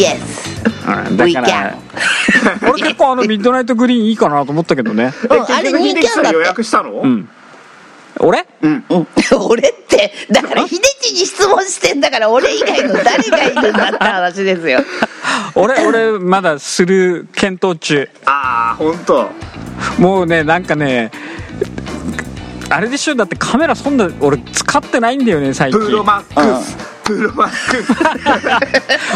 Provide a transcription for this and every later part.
よく言うじゃん、イエスうん、だから俺 結構あのミッドナイトグリーンいいかなと思ったけどね。うんあれ結局人気あんだ予約したの？うん。俺？うん。うん、俺ってだから秀地に質問してんだから俺以外の誰がいるんだって話ですよ。俺俺まだする検討中。ああ本当もうねなんかねあれでしょ？だってカメラそんな俺使ってないんだよね最近。プロマックス。プロマックス。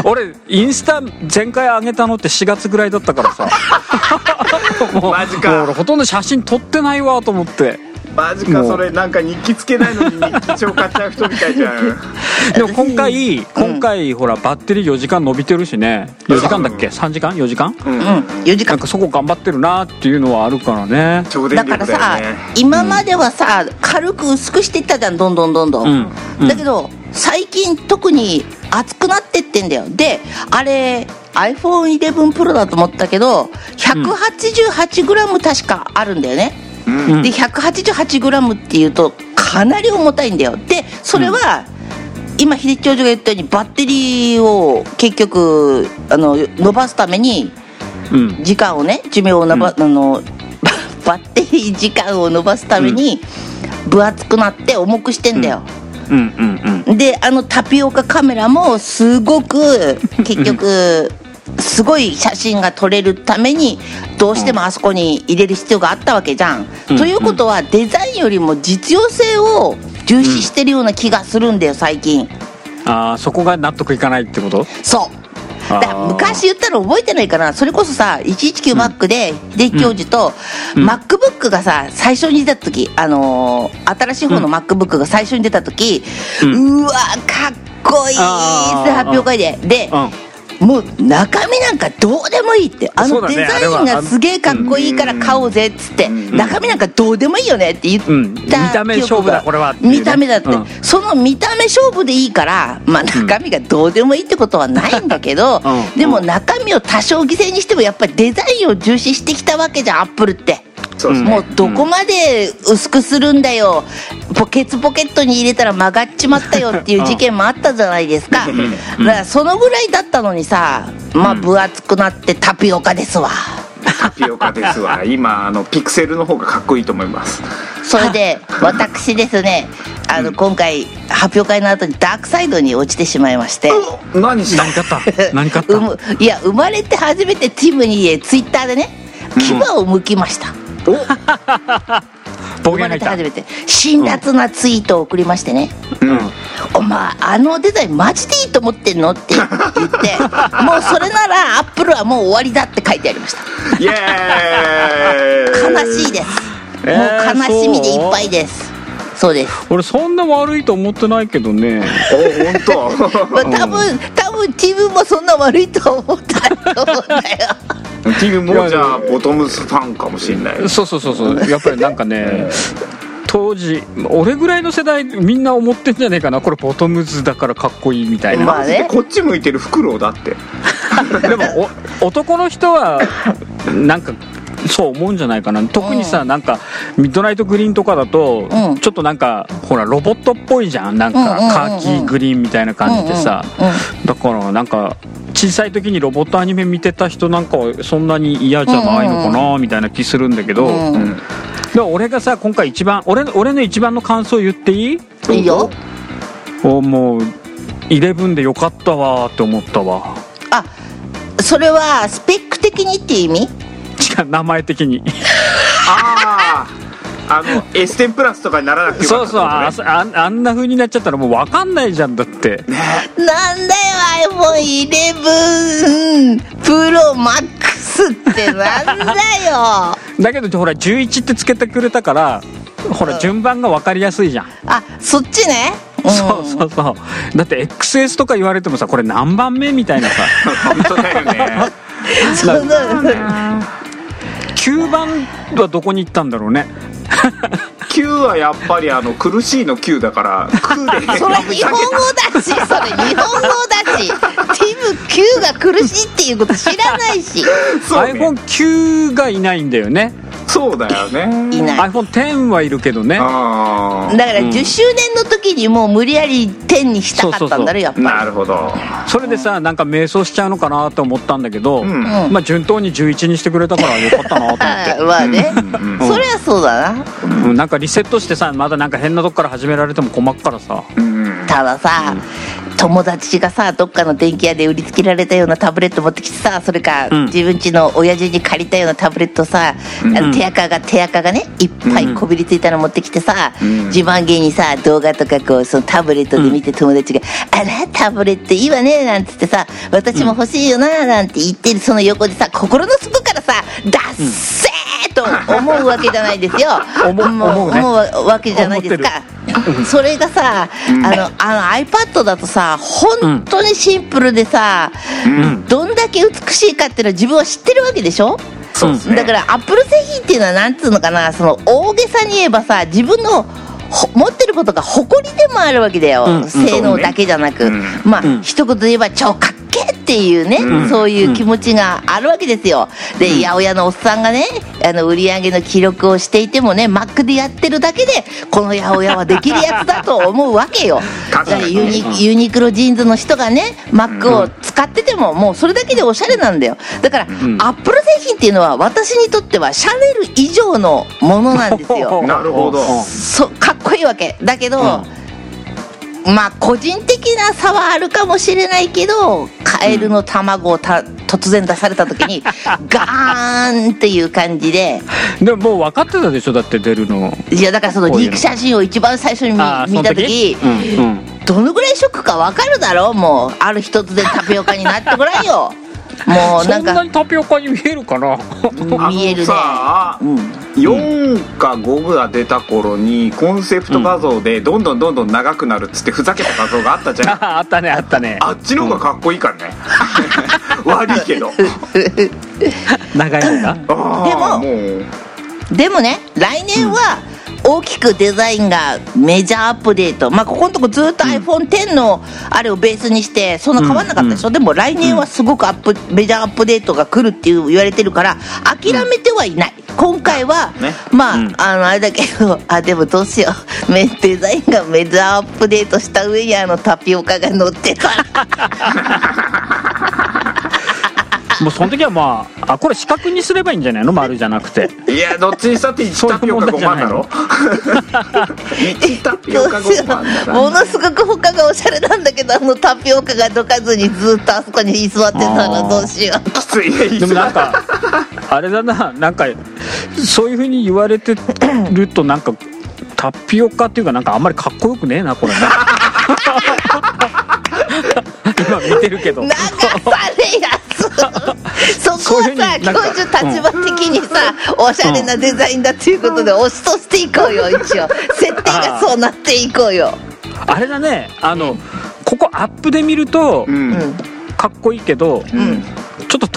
俺インスタ前回上げたのって4月ぐらいだったからさ。マジか。俺ほとんど写真撮ってないわと思ってマジかそれなんか日記つけないのに日記帳買っちゃう人みたいじゃん。でも今回今回ほらバッテリー4時間伸びてるしね。4時間だっけ？3時間？4時間？うん、うん。4時間。なんかそこ頑張ってるなっていうのはあるからね。超電だからさ今まではさ軽く薄くしていったじゃん。どんどんどんどん、うん。うん。だけど最近特に熱くなってってんだよ。であれ iPhone11 Pro だと思ったけど 188g 確かあるんだよね、うん。で 188g っていうとかなり重たいんだよ。でそれは、今秀樹教授が言ったようにバッテリーを結局あの伸ばすためにうん。時間をね寿命を伸ば、あの バッテリー時間を伸ばすために分厚くなって重くしてんだよ、うん。うん。うん。であのタピオカカメラもすごく結局 すごい写真が撮れるためにどうしてもあそこに入れる必要があったわけじゃん。うん。ということはデザインよりも実用性を重視してるような気がするんだよ最近。ああそこが納得いかないってこと？そう。だ昔言ったの覚えてないかな？それこそさ 119Mac で秀樹教授と、うん。MacBook がさ最初に出た時あのー新しい方の MacBook が最初に出た時、ううんわかっこいいって発表会で。で、うんもう中身なんかどうでもいいってあのデザインがすげえかっこいいから買おうぜっつってうん。中身なんかどうでもいいよねって言ったうん。見た目勝負だこれは見た目だって、うん。その見た目勝負でいいからまあ中身がどうでもいいってことはないんだけど、うん。でも中身を多少犠牲にしてもやっぱりデザインを重視してきたわけじゃんアップルって。そうですね。もうどこまで薄くするんだよ、ポケツポケットに入れたら曲がっちまったよっていう事件もあったじゃないですか、だからそのぐらいだったのにさまあ分厚くなってタピオカですわ。タピオカですわ。今あのピクセルの方がかっこいいと思います。それで私ですねあの今回発表会の後にダークサイドに落ちてしまいまして。何した？何買った？何買った？いや生まれて初めてティムにツイッターでね牙を剥きました、生ま暴言がい。たれて初めて辛辣なツイートを送りましてね、うん。お前あのデザインマジでいいと思ってんの？って言って。もうそれならアップルはもう終わりだって書いてありました。イエーイ。悲しいです、えーもう悲しみでいっぱいです。そうです。俺そんな悪いと思ってないけどね。お本 まあ多分多分自分もそんな悪いと思ったと思うんだよ当ティムもじゃあボトムスファンかもしれないそうそうそうそう。やっぱりなんかね当時俺ぐらいの世代みんな思ってんじゃねえかな。これボトムズだからかっこいいみたいな、まあね。こっち向いてるフクロウだって。でもお男の人はなんかそう思うんじゃないかな。特にさ、うん。なんかミッドナイトグリーンとかだと、うん。ちょっとなんかほらロボットっぽいじゃん。なんか、カーキグリーンみたいな感じでさ、うんうんだからなんか小さい時にロボットアニメ見てた人なんかはそんなに嫌じゃないのかなみたいな気するんだけど、うんうんでも俺がさ今回一番俺俺の一番の感想言っていい？いいよ。おもう11でよかったわーって思ったわ。あそれはスペック的にって意味？違う名前的に。あああの S10 プラスとかにならなくてよかそうったそうあああんな風になっちゃったらもう分かんないじゃんだって。なんだよ iPhone11 プロマックスってなんだよ。だけどほら11ってつけてくれたからほら順番が分かりやすいじゃん、あそっちね、うん、そうそうそう。だって XS とか言われてもさこれ何番目みたいなさ。本当だよね。そう9番はどこに行ったんだろうね。9はやっぱりあの苦しいの9だから9で それ日本語だしそれ日本語だし。ティム Q が苦しいっていうこと知らないし。そうね。iPhone9 がいないんだよねそうだよね。いない。iPhone10 はいるけどね。あだから10周年の時にもう無理やり10にしたかったんだろやっぱなるほど。それでさなんか迷走しちゃうのかなと思ったんだけど、うん。うんまあ順当に11にしてくれたからよかったなと思って。あ まあね、うんそりゃそうだな。うん。なんかリセットしてさまだなんか変なとこから始められても困っからさ。うんたださ、友達がさどっかの電気屋で売りつけられたようなタブレット持ってきてさそれか、うん。自分家の親父に借りたようなタブレットさ、あの手垢が手垢がねいっぱいこびりついたの持ってきてさ、ん。自慢げにさ動画とかこうそのタブレットで見て友達が「あらタブレットいいわね」なんつってさ「私も欲しいよな」なんて言ってるその横でさ心の底からさ「ダッセー!」と思うわけじゃないですよ。思うも思うね。思うわけじゃないですか。それがさ、あのあの iPad だとさ本当にシンプルでさ、どんだけ美しいかっていうのは自分は知ってるわけでしょ？そうですね。だからアップル製品っていうのはなんつうのかなその大げさに言えばさ自分のほ持ってることが誇りでもあるわけだよ、うん。性能だけじゃなく、そうね。まあ、うん。一言で言えば超かっけえっていうね、そういう気持ちがあるわけですよ。で、八百屋のおっさんがねあの売り上げの記録をしていてもね Mac でやってるだけでこの八百屋はできるやつだと思うわけよ。だ確からユニユニクロジーンズの人がね Mac を使っててももうそれだけでおしゃれなんだよ。だから、アップル製品っていうのは私にとってはシャネル以上のものなんですよ。なるほど。うんそかっこいいわけ。だけど、まあ個人的な差はあるかもしれないけどカエルの卵をた突然出された時に ガーンっていう感じで。でももう分かってたでしょ？だって出るの。いやだからそのこういうのリーク写真を一番最初に見た時うんうん。どのぐらいショックか分かるだろう？もうある日突然タピオカになってごらんよもうそ なんかんなにタピオカに見えるかな？見えるね。さ、うん。4か5が出た頃にコンセプト画像でどんどんどんどん長くなるっつってふざけた画像があったじゃん。あ あったねあったね。あっちの方がかっこいいからね。悪いけど。長いのがあーでもでもね来年は大きくデザインがメジャーアップデート。まあここのとこずっと iPhone10 のあれをベースにしてそんな変わんなかったでしょ、でも来年はすごくアップメジャーアップデートが来るっていう言われてるから諦めてはいない、今回は、ね。まあ、うん。あのあれだけど あでもどうしよう。メデザインがメジャーアップデートした上にあのタピオカが乗ってた もうその時はまああこれ四角にすればいいんじゃないの？丸じゃなくて。いやどっちにしたって1タピオカ5万だろ。1タピオカ5万だもなのすごく他がおしゃれなんだけどあのタピオカがどかずにずっとあそこに居座ってたらどうしよう。きついねでもなんかあれだななんかそういうふうに言われてるとなんかタピオカっていうかなんかあんまりかっこよくねえなこれな今見てるけど。流されやす そこはさ教授立場的にさ、おしゃれなデザインだっていうことで押しとしていこうよ一応。設定がそうなっていこうよ。あれだね。あのここアップで見るとうんうん。かっこいいけど、うん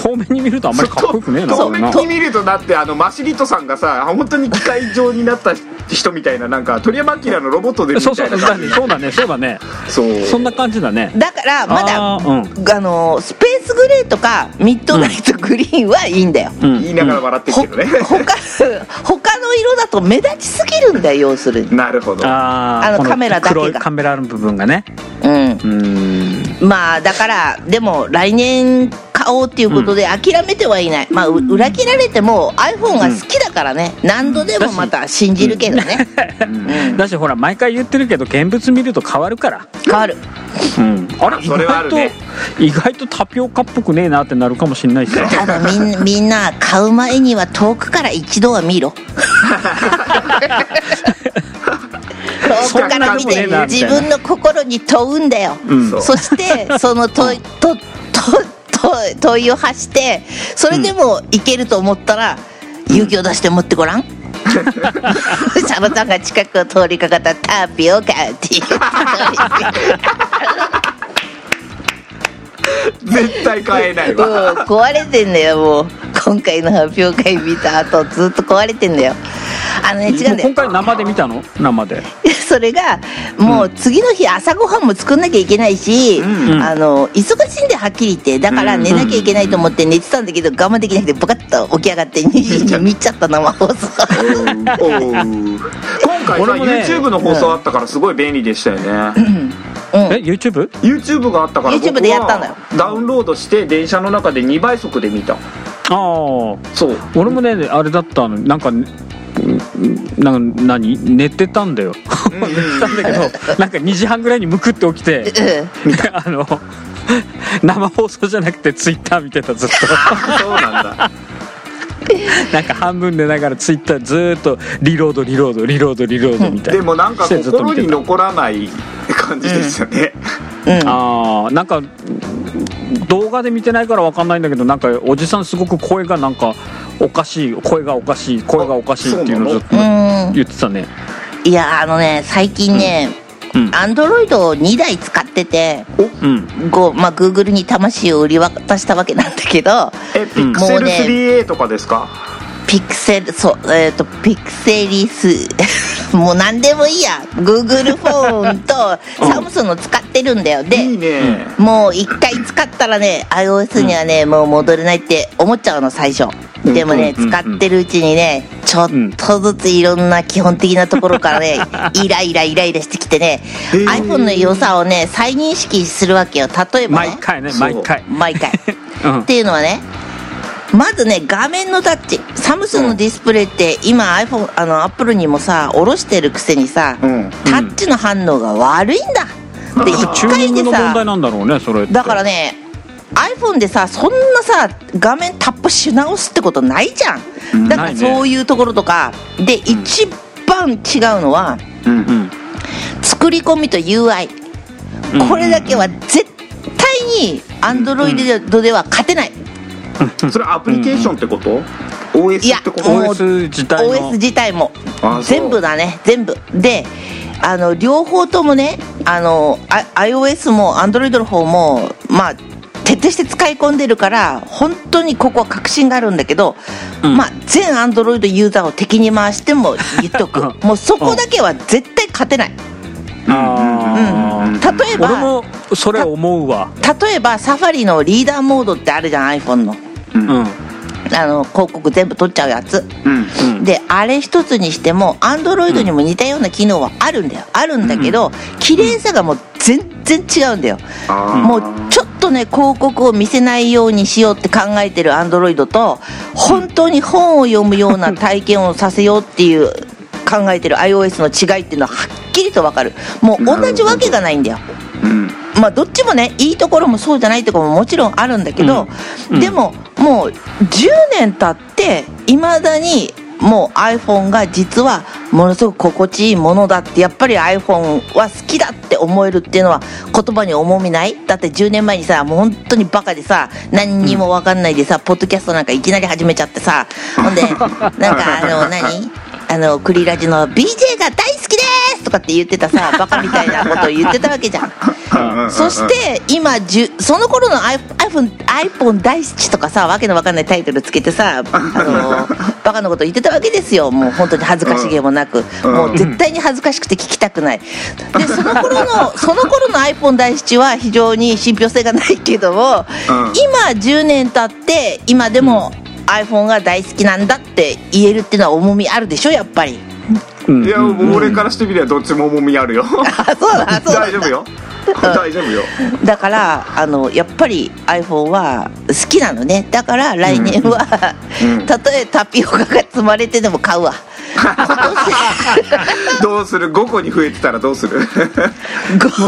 遠目に見るとあんまりかっこよくねえなそうこれな。に見るとだってあのマシリトさんがさ本当に機械状になった人みたいななんか鳥山明のロボットでみそうそたいうな感じそうだねそうだね。そう。そんな感じだね。だからまだあのスペースグレーとかミッドナイトグリーンはいいんだよ、うん、うん言いながら笑ってるほけどね。他他の色だと目立ちすぎるんだよ要するに。なるほど。あのカメラだけが。黒いカメラの部分がね。うん。うーんまあだからでも来年買おうっていうことで諦めてはいない、まあう裏切られても iPhone が好きだからね、何度でもまた信じるけどね、うん。だしほら毎回言ってるけど現物見ると変わるから。変わる。うん。あれ意それはあ外と、るね。意外とタピオカっぽくねえなってなるかもしんないし。さただみんみんな買う前には遠くから一度は見ろ 遠くから見て自分の心に問うんだよ、うん。そしてその問いととと問いを発してそれでもいけると思ったら勇気を出して持ってごらんサバさんが近くを通りかかったタピオカっていう絶対買えないわうん壊れてんだよもう今回の発表会見た後ずっと壊れてんだよ。あのね違うんだよ。今回生で見たの？生で。それがもう次の日朝ごはんも作んなきゃいけないし、うん。あの忙しいんではっきり言って。だから寝なきゃいけないと思って寝てたんだけど我慢できなくてブカッと起き上がって2時に見ちゃった生放送今回さ、俺もね YouTube の放送あったからすごい便利でしたよね、うん。え YouTube? YouTube があったから YouTube でやったのよ。ダウンロードして電車の中で2倍速で見たああそう。俺もねあれだったの。なんかうんなんか何？寝てたんだよ。寝てたんだけどなんか2時半ぐらいにむくって起きて あの生放送じゃなくてツイッター見てたずっと。そうなんだ。なんか半分寝ながらツイッターずーっとリロードリロードリロードリロードみたいな。でもなんか心に残らない感じですよね、うん。ああなんか動画で見てないから分かんないんだけどなんかおじさんすごく声がなんかおかしい声がおかしい声がおかしいっていうのをずっとうん言ってたね。いやあのね最近ねうん。アンドロイドを2台使っててうんこう、まあ、Google に魂を売り渡したわけなんだけどえピクセル 3A とかですか、ピクセルそうえっ、とピクセリスもう何でもいいや。Google フォンとサムスンの使ってるんだよ。でいいね、もう一回使ったらね iOS にはね、もう戻れないって思っちゃうの最初。うん。でもね、うん。使ってるうちにねちょっとずついろんな基本的なところからねイライライライラしてきてね iPhone の良さをね再認識するわけよ。例えばね。毎回ね毎回。毎回。うん。っていうのはねまずね画面のタッチ。サムスンのディスプレイって今 iPhone あの Apple にもさ下ろしてるくせにさ、うん。タッチの反応が悪いんだで一チューニングの問回でさだからね iPhone でさそんなさ画面タップし直すってことないじゃん。だからそういうところとか。で一番違うのはうんうん。作り込みと UI これだけは絶対に Android では勝てない。それアプリケーションってこと、OS いやってこと？もう OS 自体の？OS 自体も。全部だね全部。であの両方ともねあのあ iOS も Android の方もまあ徹底して使い込んでるから本当にここは確信があるんだけど、うん。まあ全 Android ユーザーを敵に回しても言っておくもうそこだけは絶対勝てない、あうん、ー例えば俺もそれ思うわ。例えばサファリのリーダーモードってあるじゃん iPhone の。うんあの広告全部取っちゃうやつ。うんうん。であれ一つにしてもアンドロイドにも似たような機能はあるんだよ。あるんだけど、綺麗さがもう全然違うんだよ。もうちょっとね広告を見せないようにしようって考えてるアンドロイドと本当に本を読むような体験をさせようっていう考えてる iOS の違いっていうのははっきりと分かる。もう同じわけがないんだよ。うんまあどっちもねいいところもそうじゃないところももちろんあるんだけど、うん。でももう10年経っていまだにもう iPhone が実はものすごく心地いいものだってやっぱり iPhone は好きだって思えるっていうのは言葉に重みない？だって10年前にさもう本当にバカでさ何にも分かんないでさ、ポッドキャストなんかいきなり始めちゃってさほんでなんかあの何？あの クリラジの BJ が大好きとかって言ってたさ バカみたいなことを言ってたわけじゃん。そして今じゅその頃の iPhone, iPhone 大好きとかさわけのわかんないタイトルつけてさあの バカなこと言ってたわけですよ。もう本当に恥ずかしげもなく、うんもう絶対に恥ずかしくて聞きたくない。でその頃の その頃の iPhone 大好きは非常に信憑性がないけども、うん。今10年経って今でも iPhone が大好きなんだって言えるっていうのは重みあるでしょやっぱり。うんいや、俺からしてみればどっちも重みあるよ。あ そうだそうだ。大丈夫よ。大丈夫よ。だからあのやっぱり iPhone は好きなのね。だから来年は、うん。たとえタピオカが積まれてでも買うわ どうする？5個に増えてたらどうする？も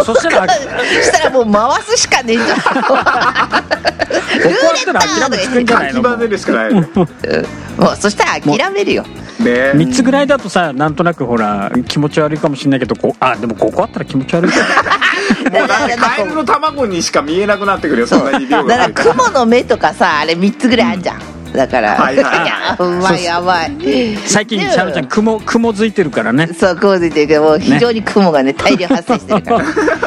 うそしたらしたらもう回すしかねえじゃんここあったら諦めつくんじゃない秋のるしかないね。もうそしたら諦めるよ。え3つぐらいだとさなんとなくほら気持ち悪いかもしれないけどこうあでもここあったら気持ち悪い。かもうだってカエルの卵にしか見えなくなってくるよそんなに量だがから雲の目とかさあれ3つぐらいあんじゃん、だから、はいはい。うまいやばい。最近でシャロちゃん雲雲づいてるからね。そう雲ついてるけど非常に雲がね大量発生してるから。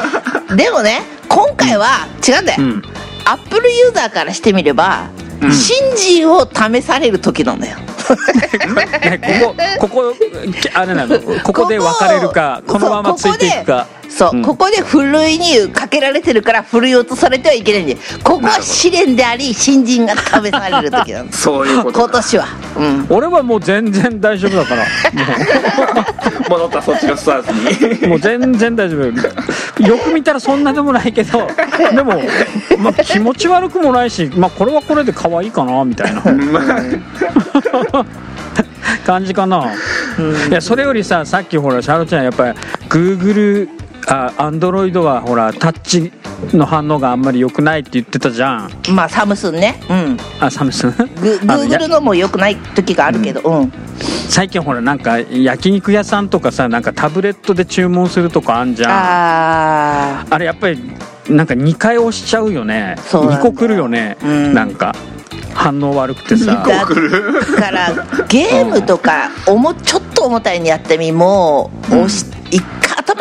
でもね今回は違うんだよ、うん。アップルユーザーからしてみれば新人を試される時なんだよ。ねここここあれなの？ここで別れるか このままついていくかそう、うん。ここでふるいにかけられてるからふるい落とされてはいけないんでここは試練であり新人が試される時なの そういうことか今年は。うん。俺はもう全然大丈夫だから。戻ったそっちのスタンスに。もう全然大丈夫。よく見たらそんなでもないけどでも、まあ、気持ち悪くもないし、まあ、これはこれで可愛いかなみたいな。まあ。感じかな、いやそれよりささっきほらシャロちゃんやっぱりグーグルあアンドロイドはほらタッチの反応があんまり良くないって言ってたじゃん。まあサムスンね。うん。あサムスン？グーグルのも良くない時があるけどうん、最近ほらなんか焼肉屋さんとかさなんかタブレットで注文するとかあんじゃん。ああれやっぱりなんか2回押しちゃうよね。そうなんだ2個来るよね、うん。なんか反応悪くてさ。だからゲームとかおもちょっと重たいにやってみもう押し一回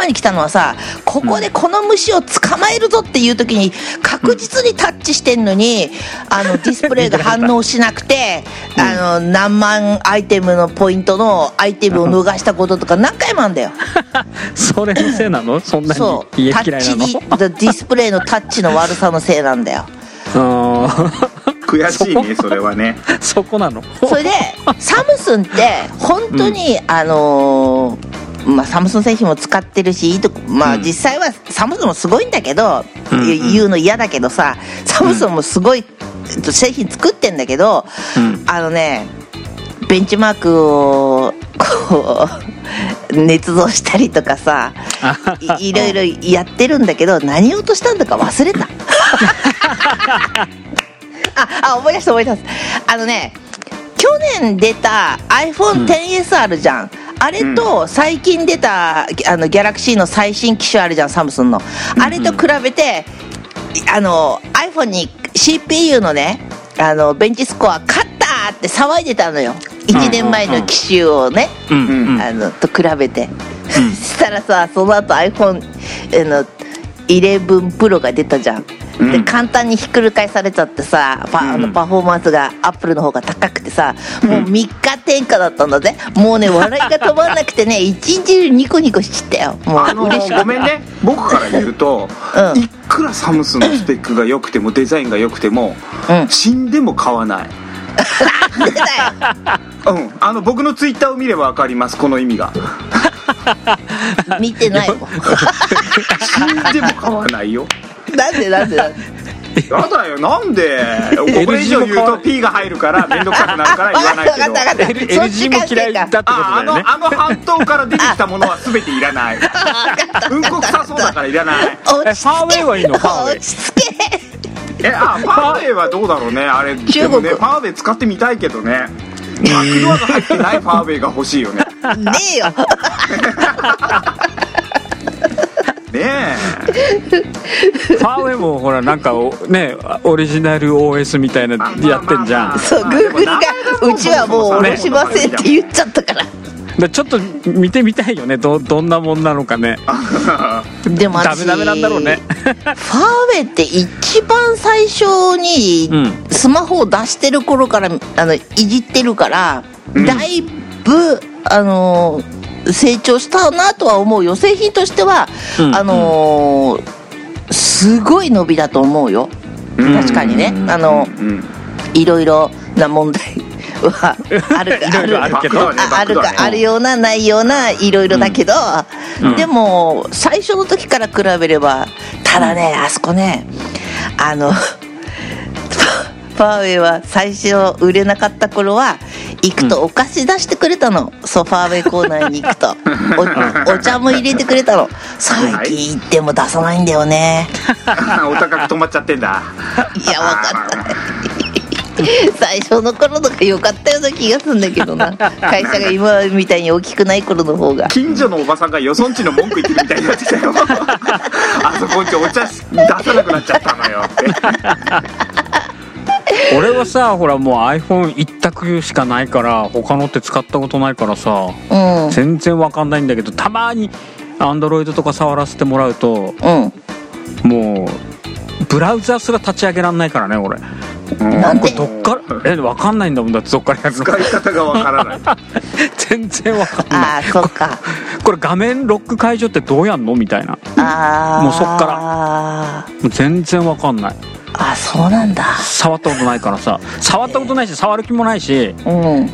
頭に来たのはさここでこの虫を捕まえるぞっていう時に確実にタッチしてんのにあの ディスプレイが反応しなくてあの何万アイテムのポイントのアイテムを逃したこととか何回もあんだよ。それのせいなの？そんなそう。に家タッチ嫌いなの？ディディスプレイのタッチの悪さのせいなんだよ。うん 悔しいねそれはね。そこなの？それでサムスンって本当に、あのーまあ、サムスン製品も使ってるしいいとこまあうん。実際はサムスンもすごいんだけど、うんうん。言うの嫌だけどさサムスンもすごい、えっと製品作ってんだけど、うん。あのねベンチマークをこう 捏造したりとかさ いいろいろやってるんだけど何を落としたんだか忘れた。ああ思い出した思い出した。あのね去年出た iPhone10S あるじゃん、あれと最近出たあのギャラクシーの最新機種あるじゃんサムスンの。あれと比べてあの iPhone に CPU のねあのベンチスコア勝ったって騒いでたのよ。1年前の機種をね、あのと比べて、そしたらさその後 iPhone あの11 Pro が出たじゃん、で簡単にひっくり返されちゃってさパ,、あのパフォーマンスがアップルの方が高くてさもう3日天下だったんだぜ。もうね笑いが止まんなくてね 一日中ニコニコしちったよ。もうあのごめんね。僕から言うと、うん。いくらサムスンのスペックが良くてもデザインが良くても、うん。死んでも買わない。うん。あの僕のツイッターを見れば分かります。この意味が。よ 見てないもん 死んでも買わないよなんでなんでなんで。やだよなんで？これ以上言うと P が入るから面倒くさくなるから言わないけど。L- そっち LG も嫌いだってことだよね。のあの半島から出てきたものは全ていらない。うんこ臭そうだからいらない。ファーウェイはいいのファーウェイ。落ち着け。えあファーウェイはどうだろうねあれ。中国でもねファーウェイ使ってみたいけどね。バックドアが入ってないファーウェイが欲しいよね。ねえよ ね。えファーウェイもほらなんかおねオリジナル OS みたいなやってんじゃん。そうグーグルがうちはもう下ろしませんって言っちゃったから。でちょっと見てみたいよね。どどんなもんなのかね。でも私ダメダメなんだろうね。ファーウェイって一番最初にうん。スマホを出してる頃からあのいじってるから、だいぶあの成長したなとは思うよ。製品としては、うん。あのすごい伸びだと思うよ。確かにね。あのうん。いろいろな問題はある ある。けど。バックドアね。ああるかあるようなないようないろいろだけど、うん。でも最初の時から比べればただねあそこねあのファーウェイは最初売れなかった頃は行くとお菓子出してくれたの、そうファーウェイコーナーに行くと。おお茶も入れてくれたの。最近行っても出さないんだよね。お高く止まっちゃってんだ。いや分かった最初の頃とか良かったような気がするんだけどな。会社が今みたいに大きくない頃の方が。近所のおばさんがよそんちの文句言ってるみたいになってきたよ。あそこんちお茶出さなくなっちゃったのよって 俺はさほらもう iPhone 一択しかないから他のって使ったことないからさうん。全然わかんないんだけどたまに Android とか触らせてもらうとうん。もうブラウザすら立ち上げらんないからね俺。なんで？どっからえ分かんないんだもんだってどっからやるの。使い方がわからない。全然分かんない。ああそっか。これ画面ロック解除ってどうやんの？みたいな。ああもうそっから。らもう全然分かんないあそうなんだ。触ったことないからさ。触ったことないし触る気もないし。うん。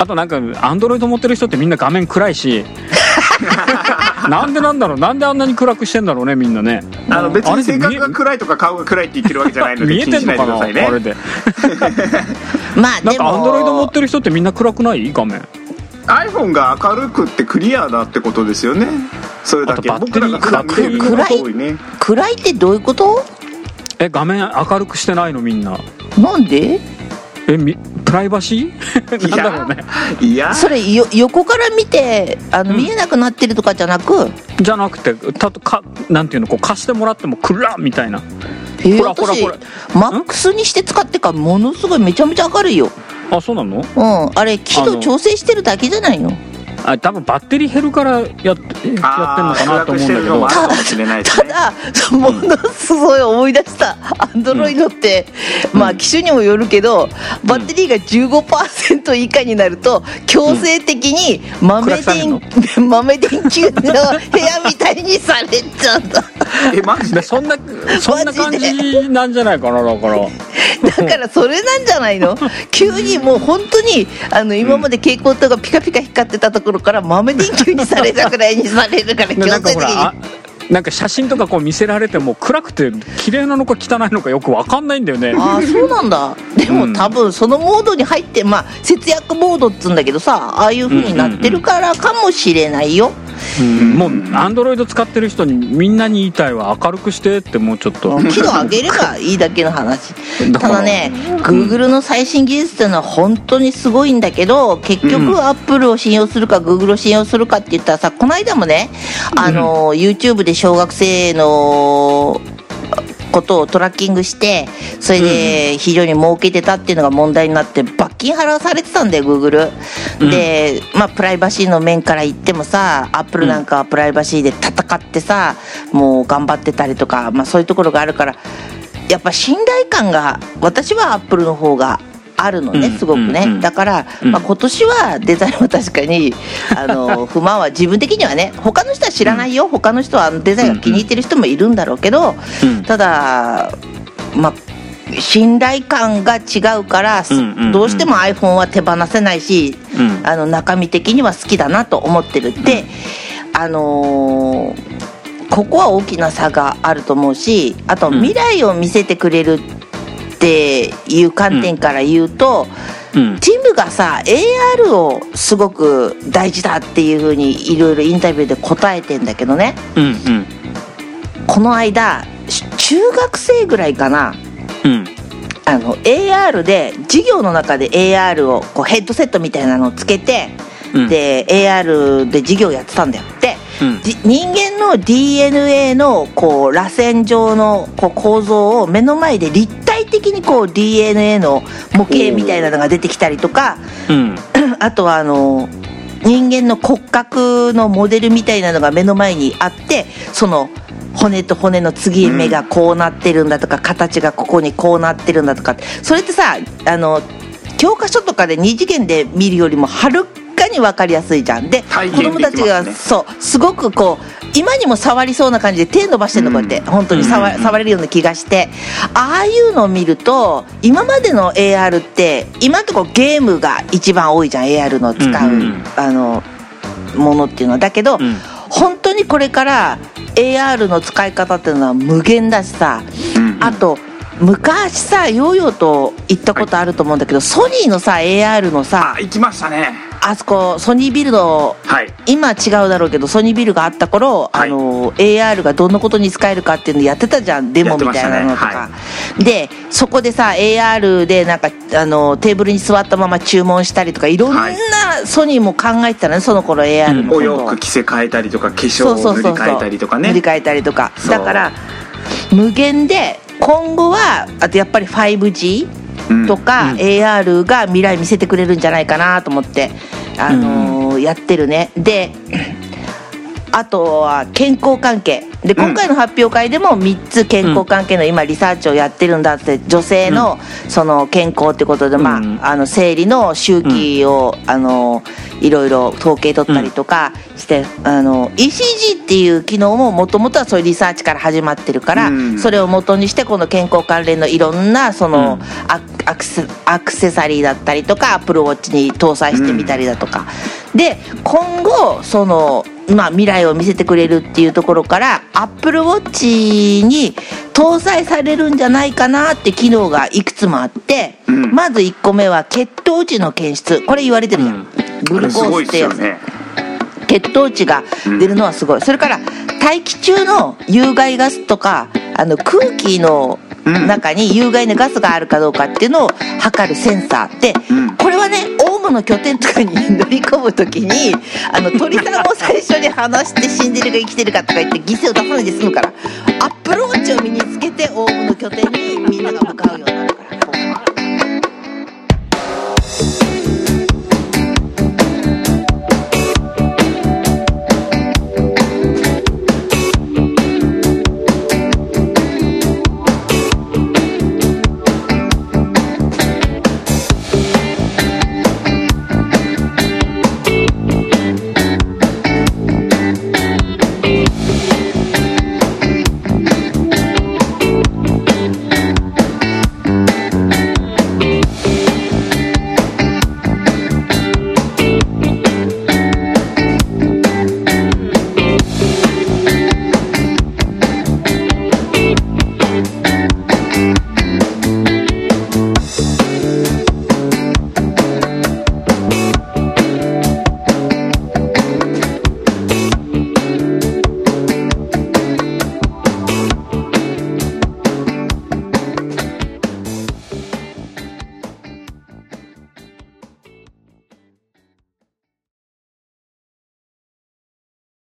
あとなんかアンドロイド持ってる人ってみんな画面暗いし。なんでなんだろう？なんであんなに暗くしてんだろうねみんなね。あの別に性格が暗いとか顔が暗いって言ってるわけじゃないので 見えてんのかでくださいね。なあれで。まあでなんかアンドロイド持っもてる人ってみんな暗くない？画面。iPhone が明るくってクリアだってことですよね。それだけ。あとバッテリー僕らが普段見れることが多いね。暗いってどういうこと？え画面明るくしてないのみんな？なんで？えみプライバシー？なんだろうね。いやそれよ横から見てあの、うん。見えなくなってるとかじゃなく？じゃなくてたとかなんていうのこう貸してもらっても暗っみたいな。えーほらほら私ほら。マックスにして使ってからものすごいめちゃめちゃ明るいよ。あそうなの？うんあれ輝度調整してるだけじゃないの？あ多分バッテリー減るからやってやってんのかなと思うんだけど。ただものすごい思い出したアンドロイドって、まあ機種にもよるけどバッテリーが15%以下になると強制的に豆電豆電球の部屋みたいにされちゃうんだ えマジで？でそんなそんな感じなんじゃないかなだから。だからそれなんじゃないの？急にもう本当にあの今まで蛍光灯がピカピカ光ってたところから豆電球にされたぐらいにされるから強でなんか制的に。ほらあなんか写真とかこう見せられても暗くて綺麗なのか汚いのかよくわかんないんだよね。ああそうなんだ。でも、うん。多分そのモードに入ってまあ節約モードっつうんだけどさああいう風になってるからかもしれないよ、うんもうアンドロイド使ってる人にみんなに言いたいわ。明るくしてってもうちょっと。輝度上げればいいだけの話。だから。ただね Google の最新技術っていうのは本当にすごいんだけど結うん。局 Apple を信用するか Google を信用するかって言ったらさこの間もねあの YouTube で小学生のことをトラッキングしてそれで非常に儲けてたっていうのが問題になって罰金払わされてたんだよ Google でまあプライバシーの面から言ってもさ Apple なんかはプライバシーで戦ってさもう頑張ってたりとかまあそういうところがあるからやっぱ信頼感が私はアップルの方があるのね、うんすごくね、だから、うん。まあ、今年はデザインは 確かにあの不満は自分的にはね他の人は知らないよ、他の人はデザインが気に入ってる人もいるんだろうけど、うんただまあ信頼感が違うから、どうしても iPhone は手放せないし、うん。あの中身的には好きだなと思ってる。って、あのーここは大きな差があると思うしあとうん。未来を見せてくれるっていう観点から言うと、うん。ティムがさ AR をすごく大事だっていうふうにいろいろインタビューで答えてんだけどね。うんうん。この間し中学生ぐらいかな。うん。あの AR で授業の中で AR をこうヘッドセットみたいなのをつけて、うん。で AR で授業やってたんだよ。で、うん。じ人間の DNA のこう螺旋状のこう構造を目の前で立体的にこう DNA の模型みたいなのが出てきたりとかうん。あとはあの人間の骨格のモデルみたいなのが目の前にあってその骨と骨の継ぎ目がこうなってるんだとか、形がここにこうなってるんだとかそれってさあの教科書とかで二次元で見るよりもはるかに分かりやすいじゃん。で体子供たちが、そうすごくこう今にも触りそうな感じで手伸ばしてるのこうやって、本当に触うん。触れるような気がしてああいうのを見ると今までの AR って今のところゲームが一番多いじゃん。AR の使う、うんうん。あのものっていうのは。だけど、うん。本当にこれから AR の使い方っていうのは無限だしさ、うんあと昔さヨーヨーと行ったことあると思うんだけど、ソニーのさ AR のさあ行きましたねあそこソニービルのはい。今は違うだろうけどソニービルがあった頃、はい。あの AR がどんなことに使えるかっていうのやってたじゃんデモみたいなのとやか。って、でそこでさ AR でなんかあのテーブルに座ったまま注文したりとかいろんな、はい。ソニーも考えてたのねその頃 AR のことを。お洋服着せ替えたりとか化粧を塗り替えたりとかね。塗り替えたりとか。だから無限で今後はあとやっぱり 5G うんとか、うん AR が未来見せてくれるんじゃないかなと思って、あのーやってるね。であとは健康関係で今回の発表会でも3つ健康関係の今リサーチをやってるんだって女性のその健康ってことで、まうん。あ、あの生理の周期を、あのいろいろ統計取ったりとかして、あの ECG っていう機能ももともとはそういうリサーチから始まってるから、うん。それを元にしてこの健康関連のいろんなその、アクセアクセサリーだったりとかアップルウォッチに搭載してみたりだとか、で今後そのまあ未来を見せてくれるっていうところからアップルウォッチに搭載されるんじゃないかなって機能がいくつもあって、うん。まず1個目は血糖値の検出。これ言われてるじゃん、グルコースってやつ、ね血糖値が出るのはすごい、それから大気中の有害ガスとかあの空気の中に有害なガスがあるかどうかっていうのを測るセンサーで、うん。これはねオウムの拠点とかに乗り込む時にあの鳥さんを最初に話して死んでるか生きてるかとか言って犠牲を出さないで済むからアップローチを身につけてオウムの拠点にみんなが向かうようになるから。